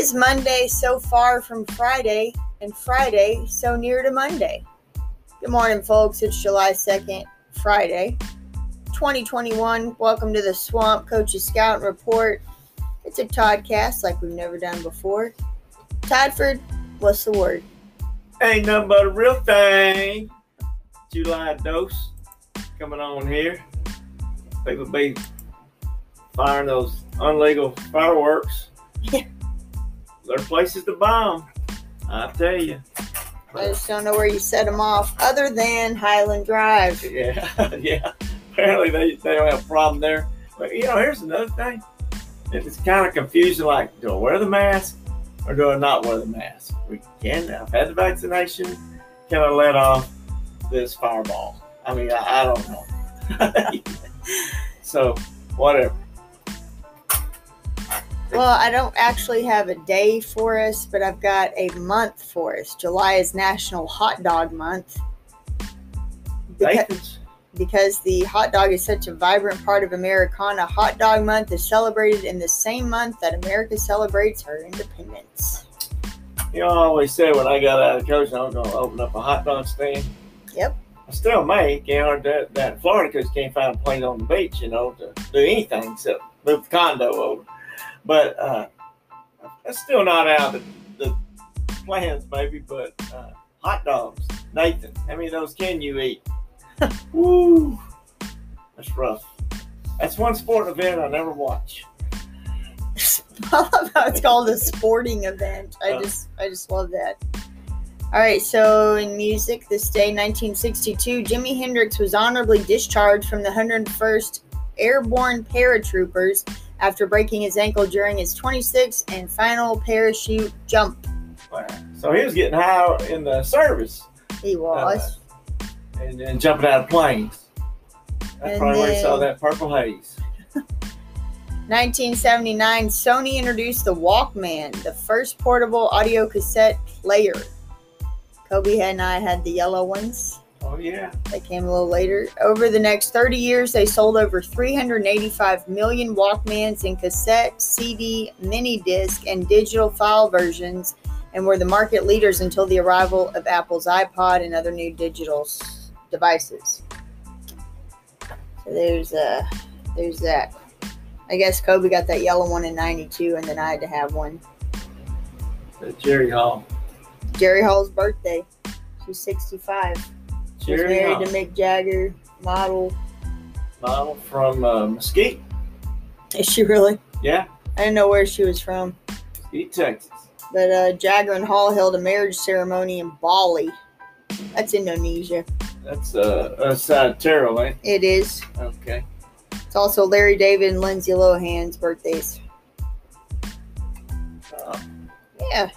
is Monday so far from Friday, and Friday so near to Monday. Good morning, folks. It's July 2nd, Friday, 2021. Welcome to the Swamp Coaches Scout Report. It's a Toddcast like we've never done before. Toddford, what's the word? Ain't nothing but a real thing. July dose coming on here. People be firing those unlegal fireworks. Yeah. There are places to bomb. I tell you. I just don't know where you set them off, other than Highland Drive. Yeah, yeah. Apparently they, they don't have a problem there. But you know, here's another thing. It's kind of confusing. Like, do I wear the mask or do I not wear the mask? We can. I've had the vaccination. Can I let off this fireball? I mean, I, I don't know. so, whatever. Well, I don't actually have a day for us, but I've got a month for us. July is National Hot Dog Month. Beca- Nathan's. because the hot dog is such a vibrant part of Americana, Hot Dog Month is celebrated in the same month that America celebrates her independence. You know, I always said when I got out of coaching, I was going to open up a hot dog stand. Yep. I still may. You know, that, that Florida because you can't find a place on the beach, you know, to do anything except move the condo over. But uh, that's still not out of the, the plans, maybe. But uh, hot dogs, Nathan, how many of those can you eat? Woo, that's rough. That's one sport event I never watch. I love how it's called a sporting event. I Uh. just I just love that. All right, so in music, this day, 1962, Jimi Hendrix was honorably discharged from the 101st Airborne Paratroopers after breaking his ankle during his 26th and final parachute jump. Wow. So he was getting high in the service He uh, was. and then jumping out of planes. That's And probably where he saw that purple haze. 1979, Sony introduced the Walkman, the first portable audio cassette player. Kobe and I had the yellow ones. Oh yeah. They came a little later. Over the next 30 years, they sold over 385 million Walkmans in cassette, CD, mini disc, and digital file versions, and were the market leaders until the arrival of Apple's iPod and other new digital s- devices. So there's uh, there's that. I guess Kobe got that yellow one in '92, and then I had to have one. Jerry Hall. Jerry Hall's birthday. She's 65. She was married to Mick Jagger, model. Model from uh, Mesquite. Is she really? Yeah, I didn't know where she was from. Mesquite, Texas. But uh, Jagger and Hall held a marriage ceremony in Bali. That's Indonesia. That's uh, outside Terrell, eh? It is. Okay. It's also Larry David and Lindsay Lohan's birthdays. Uh, Yeah.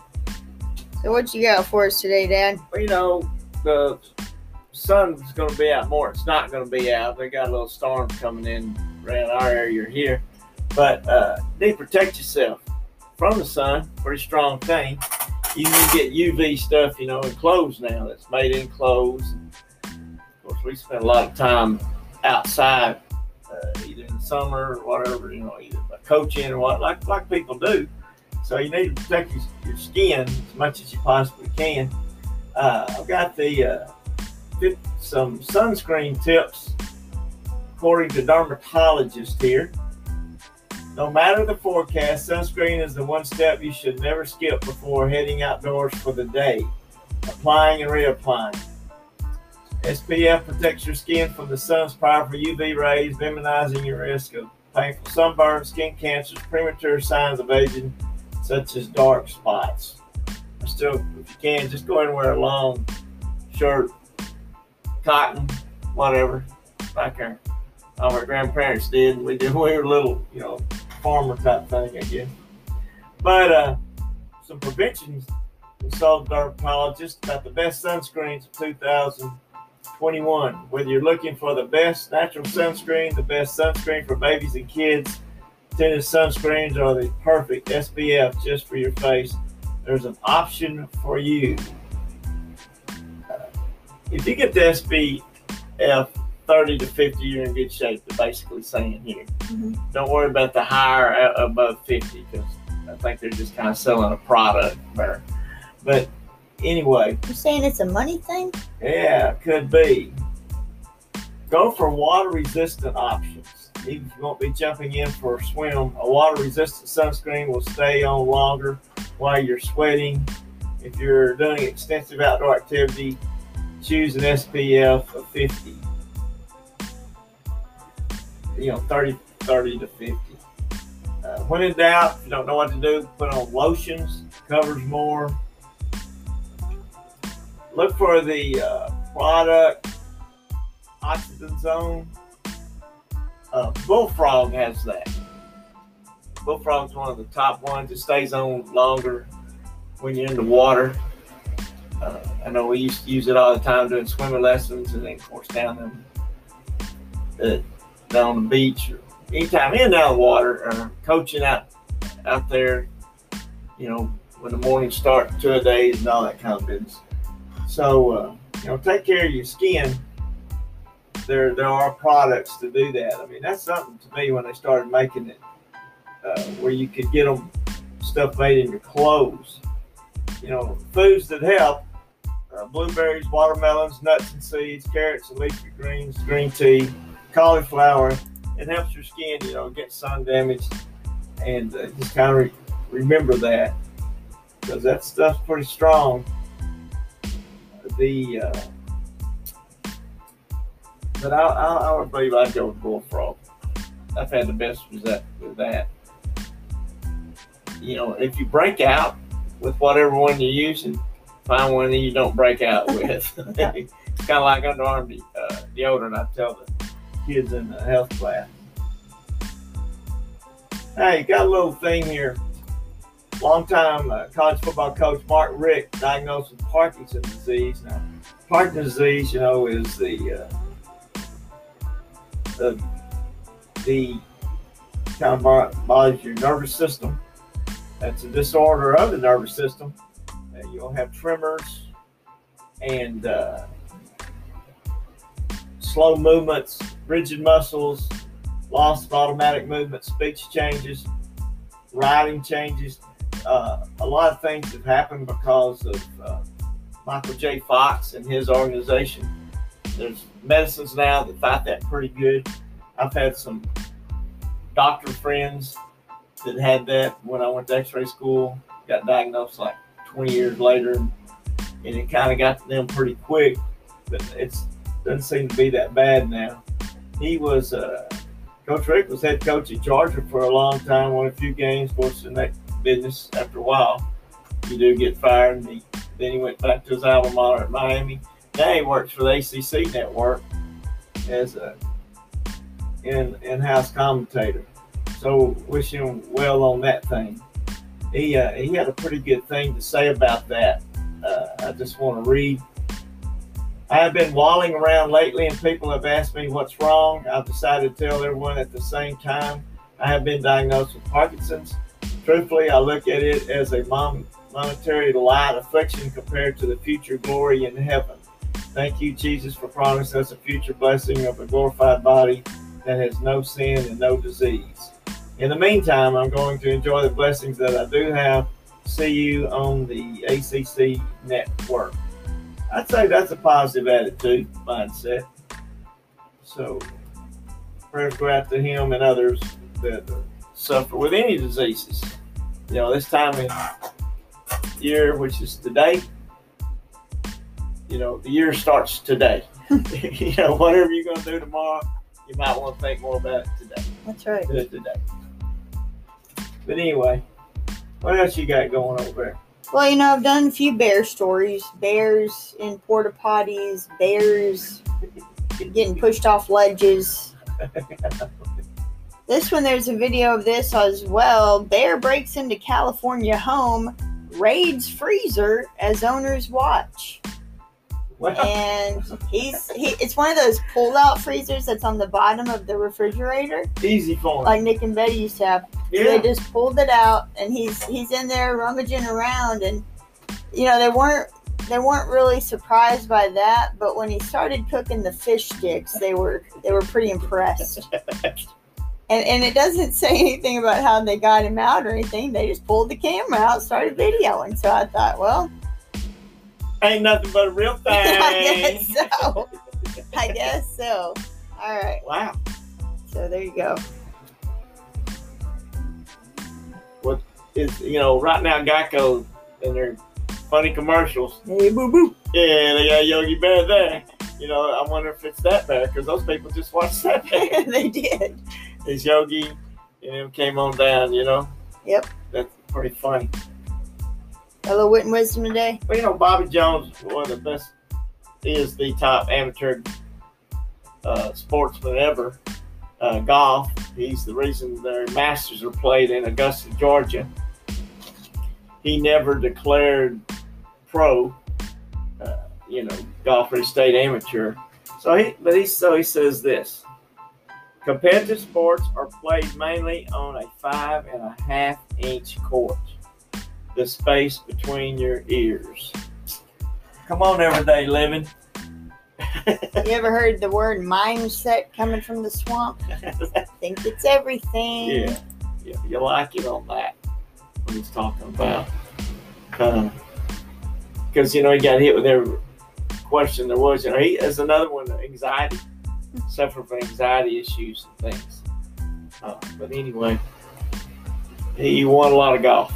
So what you got for us today, Dad? well, you know, the sun's going to be out more. It's not going to be out. They got a little storm coming in around our area here. But uh, protect yourself from the sun. Pretty strong thing. You can get UV stuff, you know, in clothes now that's made in clothes. Of course, we spend a lot of time outside, uh, either in the summer or whatever, you know, either by coaching or what, like like people do. So you need to protect your, your skin as much as you possibly can. Uh, I've got the uh, some sunscreen tips according to dermatologist here. No matter the forecast, sunscreen is the one step you should never skip before heading outdoors for the day. Applying and reapplying. SPF protects your skin from the sun's powerful UV rays, minimizing your risk of painful sunburn, skin cancers, premature signs of aging, such as dark spots. Still, if you can, just go ahead and wear a long shirt, cotton, whatever, like our, our grandparents did. We did. We were a little, you know, farmer type thing, I guess. But uh, some preventions. Consult a dermatologist about the best sunscreens of 2021. Whether you're looking for the best natural sunscreen, the best sunscreen for babies and kids, tinted sunscreens are the perfect SPF just for your face. There's an option for you. If you get the SPF 30 to 50, you're in good shape. They're basically saying here. Mhm. Don't worry about the higher uh, above 50 because I think they're just kind of selling a product there. But anyway, You're saying it's a money thing? yeah, could be. Go for water resistant options. Even if you won't be jumping in for a swim, a water resistant sunscreen will stay on longer while you're sweating. If you're doing extensive outdoor activity, choose an SPF of 50. You know, 30, 30 to 50. Uh, when in doubt, you don't know what to do, put on lotions, covers more. Look for the uh, product oxybenzone. Uh, Bullfrog has that. Bullfrog's one of the top ones. It stays on longer when you're in the water. Uh, I know we used to use it all the time doing swimming lessons, and then of course down in, uh, down on the beach or anytime in and out of the water or coaching out out there. You know when the mornings start, to a days, and all that kind of business. So uh, you know, take care of your skin there there are products to do that. I mean, that's something to me when they started making it, uh, where you could get them stuff made in your clothes. You know, foods that help: uh, blueberries, watermelons, nuts and seeds, carrots and leafy greens, green tea, cauliflower. It helps your skin, you know, get sun damage, and uh, just kind of re- remember that because that stuff's pretty strong. The uh, but I, I, I would believe I'd go with bullfrog. I've had the best result with that. You know, if you break out with whatever one you're using, find one that you don't break out with. it's kind of like underarm de- uh, deodorant. I tell the kids in the health class. Hey, got a little thing here. Long-time uh, college football coach Mark Richt diagnosed with Parkinson's disease. Now, Parkinson's disease, you know, is the uh, the, the kind of bothers your nervous system. That's a disorder of the nervous system. Uh, you'll have tremors and uh, slow movements, rigid muscles, loss of automatic movement, speech changes, writing changes. Uh, a lot of things have happened because of uh, Michael J. Fox and his organization. There's medicines now that fight that pretty good. I've had some doctor friends that had that when I went to X-ray school. Got diagnosed like 20 years later, and it kind of got to them pretty quick. But it's doesn't seem to be that bad now. He was uh, Coach Richt was head coach at Georgia for a long time. Won a few games. Of course, in that business, after a while, you do get fired. And he, then he went back to his alma mater at Miami. Now he works for the ACC network as a in in-house commentator. So wish him well on that thing. He uh, he had a pretty good thing to say about that. Uh, I just want to read. I have been walling around lately, and people have asked me what's wrong. I've decided to tell everyone at the same time. I have been diagnosed with Parkinson's. Truthfully, I look at it as a mom- momentary light affliction compared to the future glory in heaven. Thank you, Jesus, for promising us a future blessing of a glorified body that has no sin and no disease. In the meantime, I'm going to enjoy the blessings that I do have. See you on the ACC network. I'd say that's a positive attitude mindset. So, prayers go out to him and others that suffer with any diseases. You know, this time of year, which is today, you know, the year starts today. you know, whatever you're going to do tomorrow, you might want to think more about it today. That's right. Do it today. But anyway, what else you got going over there? Well, you know, I've done a few bear stories. Bears in porta potties, bears getting pushed off ledges. This one, there's a video of this as well. Bear breaks into California home, raids freezer as owners watch. Well, And he's he, it's one of those pull out freezers that's on the bottom of the refrigerator, easy for him. like Nick and Betty used to have. Yeah. They just pulled it out, and he's he's in there rummaging around, and you know they weren't they weren't really surprised by that, but when he started cooking the fish sticks, they were they were pretty impressed. And, and it doesn't say anything about how they got him out or anything. They just pulled the camera out, started videoing. So I thought, well, Ain't nothing but a real thing. I guess so. I guess so. All right. Wow. So there you go. Is you know, right now Geico and their funny commercials. Hey, boo boo. Yeah, they got Yogi Bear there. You know, I wonder if it's that bear because those people just watched that they did. It's Yogi and him came on down, you know? Yep. That's pretty funny. Hello, wit and wisdom today. Well, you know, Bobby Jones, one of the best, is the top amateur uh, sportsman ever. Uh, golf. He's the reason their Masters are played in Augusta, Georgia. He never declared pro. Uh, you know, golfer. He stayed amateur. So he, but he so he says this. Competitive sports are played mainly on a five and a half inch court. The space between your ears. Come on, everyday living. You ever heard the word mindset coming from the swamp? I think it's everything. yeah, yeah, you like it on that. What he's talking about. Because, you know, he got hit with every question there was. You know, he has another one, anxiety. Suffer from anxiety issues and things. Uh, but anyway, he won a lot of golf.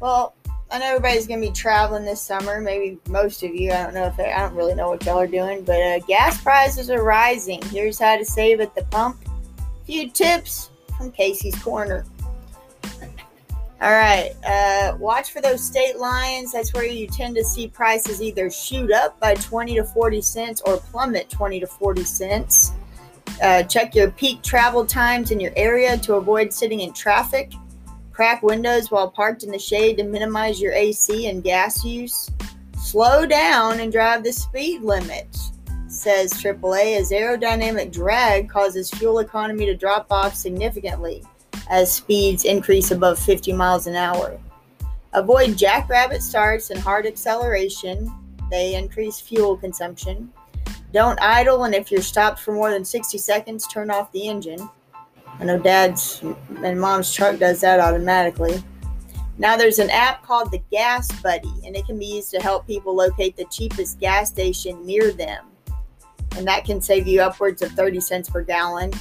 Well, I know everybody's gonna be traveling this summer. Maybe most of you. I don't know if they, I don't really know what y'all are doing, but uh, gas prices are rising. Here's how to save at the pump. A few tips from Casey's Corner. All right, uh, watch for those state lines. That's where you tend to see prices either shoot up by 20 to 40 cents or plummet 20 to 40 cents. Uh, check your peak travel times in your area to avoid sitting in traffic. Crack windows while parked in the shade to minimize your AC and gas use. Slow down and drive the speed limit, says AAA, as aerodynamic drag causes fuel economy to drop off significantly as speeds increase above 50 miles an hour. Avoid jackrabbit starts and hard acceleration, they increase fuel consumption. Don't idle, and if you're stopped for more than 60 seconds, turn off the engine. I know dad's and mom's truck does that automatically. Now there's an app called the Gas Buddy, and it can be used to help people locate the cheapest gas station near them. And that can save you upwards of 30 cents per gallon.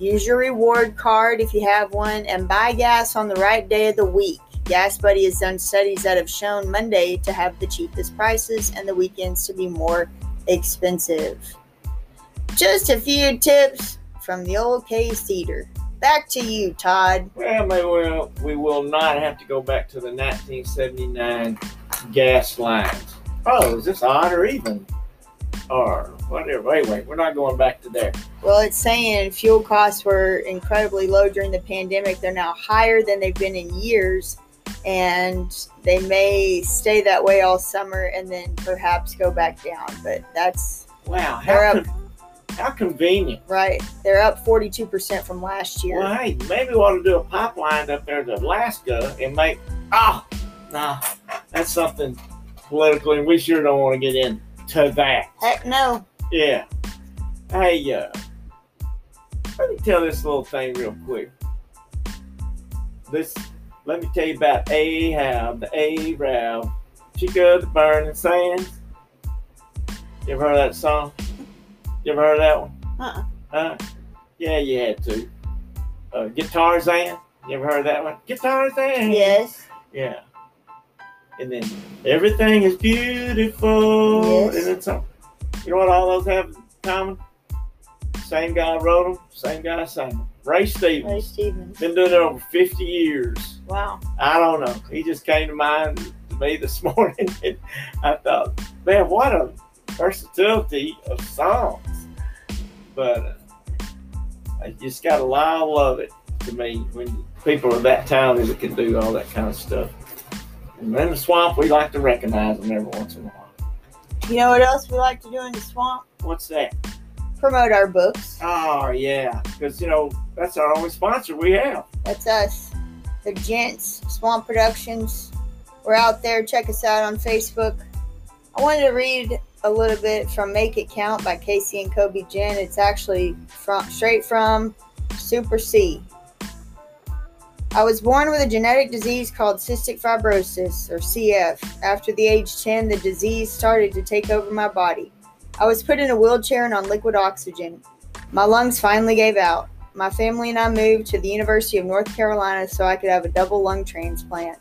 Use your reward card if you have one, and buy gas on the right day of the week. Gas Buddy has done studies that have shown Monday to have the cheapest prices and the weekends to be more expensive. Just a few tips from the old K Cedar. Back to you, Todd. Well, maybe we'll, we will not have to go back to the 1979 gas lines. Oh, is this odd or even? Or whatever. Wait, wait, we're not going back to there. Well, it's saying fuel costs were incredibly low during the pandemic. They're now higher than they've been in years, and they may stay that way all summer and then perhaps go back down. But that's Wow, how, up. con- how convenient. right. They're up 42% from last year. Well, hey, maybe we ought to do a pipeline up there to Alaska and make. Oh, nah, that's something politically we sure don't want to get into that. Heck no. Yeah. Hey, uh, let me tell this little thing real quick. This, let me tell you about Ahab, the Arab, Sheik of the Burning Sands. You ever heard that song? You ever heard that one? Uh-uh. Huh? Yeah, you had to. Uh, Guitarzan. You ever heard that one? Guitarzan. Yes. Yeah. And then everything is beautiful. Yes. And then some. You know what all those have in common? Same guy wrote them, same guy sang them. Ray Stevens. Ray Stevens. Been doing it over 50 years. Wow. I don't know. He just came to mind to me this morning. And I thought, man, what a versatility of songs. But uh, I just got a lot of love it to me when people are that talented that can do all that kind of stuff. And in the swamp, we like to recognize them every once in a while. You know what else we like to do in the swamp? What's that? Promote our books. Oh, yeah. Because, you know, that's our only sponsor we have. That's us, the Gents Swamp Productions. We're out there. Check us out on Facebook. I wanted to read a little bit from Make It Count by Casey and Kobe Gent. It's actually from straight from Super C. I was born with a genetic disease called cystic fibrosis, or CF. After the age 10, the disease started to take over my body. I was put in a wheelchair and on liquid oxygen. My lungs finally gave out. My family and I moved to the University of North Carolina so I could have a double lung transplant.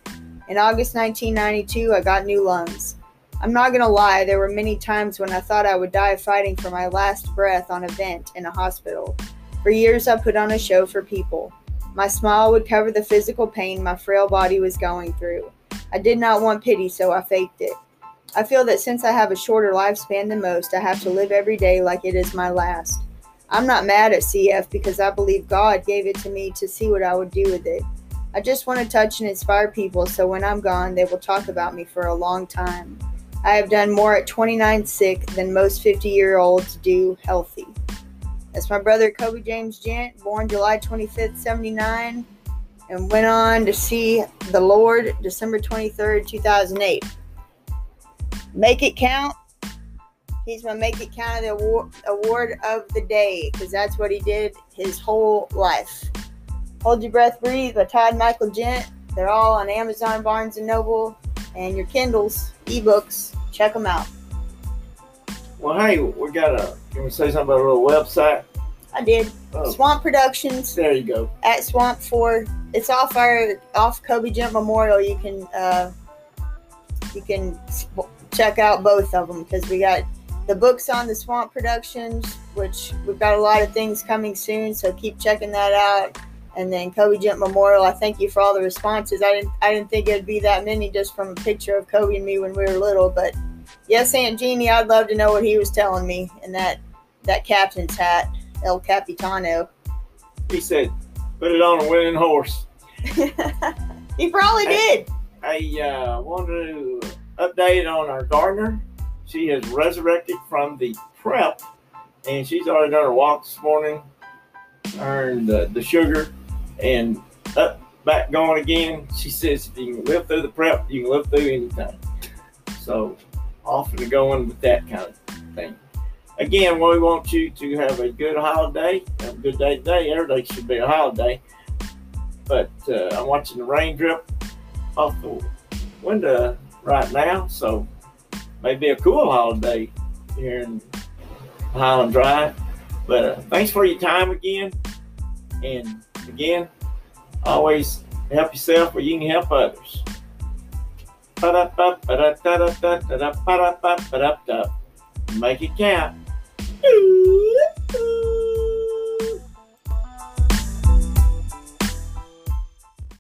In August 1992, I got new lungs. I'm not going to lie, there were many times when I thought I would die fighting for my last breath on a vent in a hospital. For years, I put on a show for people. My smile would cover the physical pain my frail body was going through. I did not want pity, so I faked it. I feel that since I have a shorter lifespan than most, I have to live every day like it is my last. I'm not mad at CF because I believe God gave it to me to see what I would do with it. I just want to touch and inspire people so when I'm gone, they will talk about me for a long time. I have done more at 29 sick than most 50 year olds do healthy. That's my brother Kobe James Gent, born July 25th, 79, and went on to see the Lord December 23rd, 2008. Make it count. He's my Make It Count of the award, award of the day because that's what he did his whole life. Hold Your Breath, Breathe by Todd Michael Gent. They're all on Amazon, Barnes and Noble, and your Kindles, ebooks. Check them out. Well, hey, we got a. Can we say something about a little website? I did. Oh, Swamp Productions there you go. at Swamp Four. It's off our off Kobe Gent Memorial. You can uh, you can check out both of them because we got the books on the Swamp Productions, which we've got a lot of things coming soon. So keep checking that out. And then Kobe Gent Memorial. I thank you for all the responses. I didn't I didn't think it'd be that many just from a picture of Kobe and me when we were little, but yes, Aunt Jeannie, I'd love to know what he was telling me in that that captain's hat, El Capitano. He said, "Put it on a winning horse." he probably did. I uh, want to update on our gardener. She has resurrected from the prep, and she's already done her walk this morning, earned uh, the sugar, and up back going again. She says if you can live through the prep, you can live through anything. So off and going with that kind of thing. Again, we want you to have a good holiday. Have a good day today. Every day should be a holiday. But uh, I'm watching the rain drip off the window right now, so maybe a cool holiday here in Highland Drive. But uh, thanks for your time again. And again, always help yourself or you can help others. Make it count.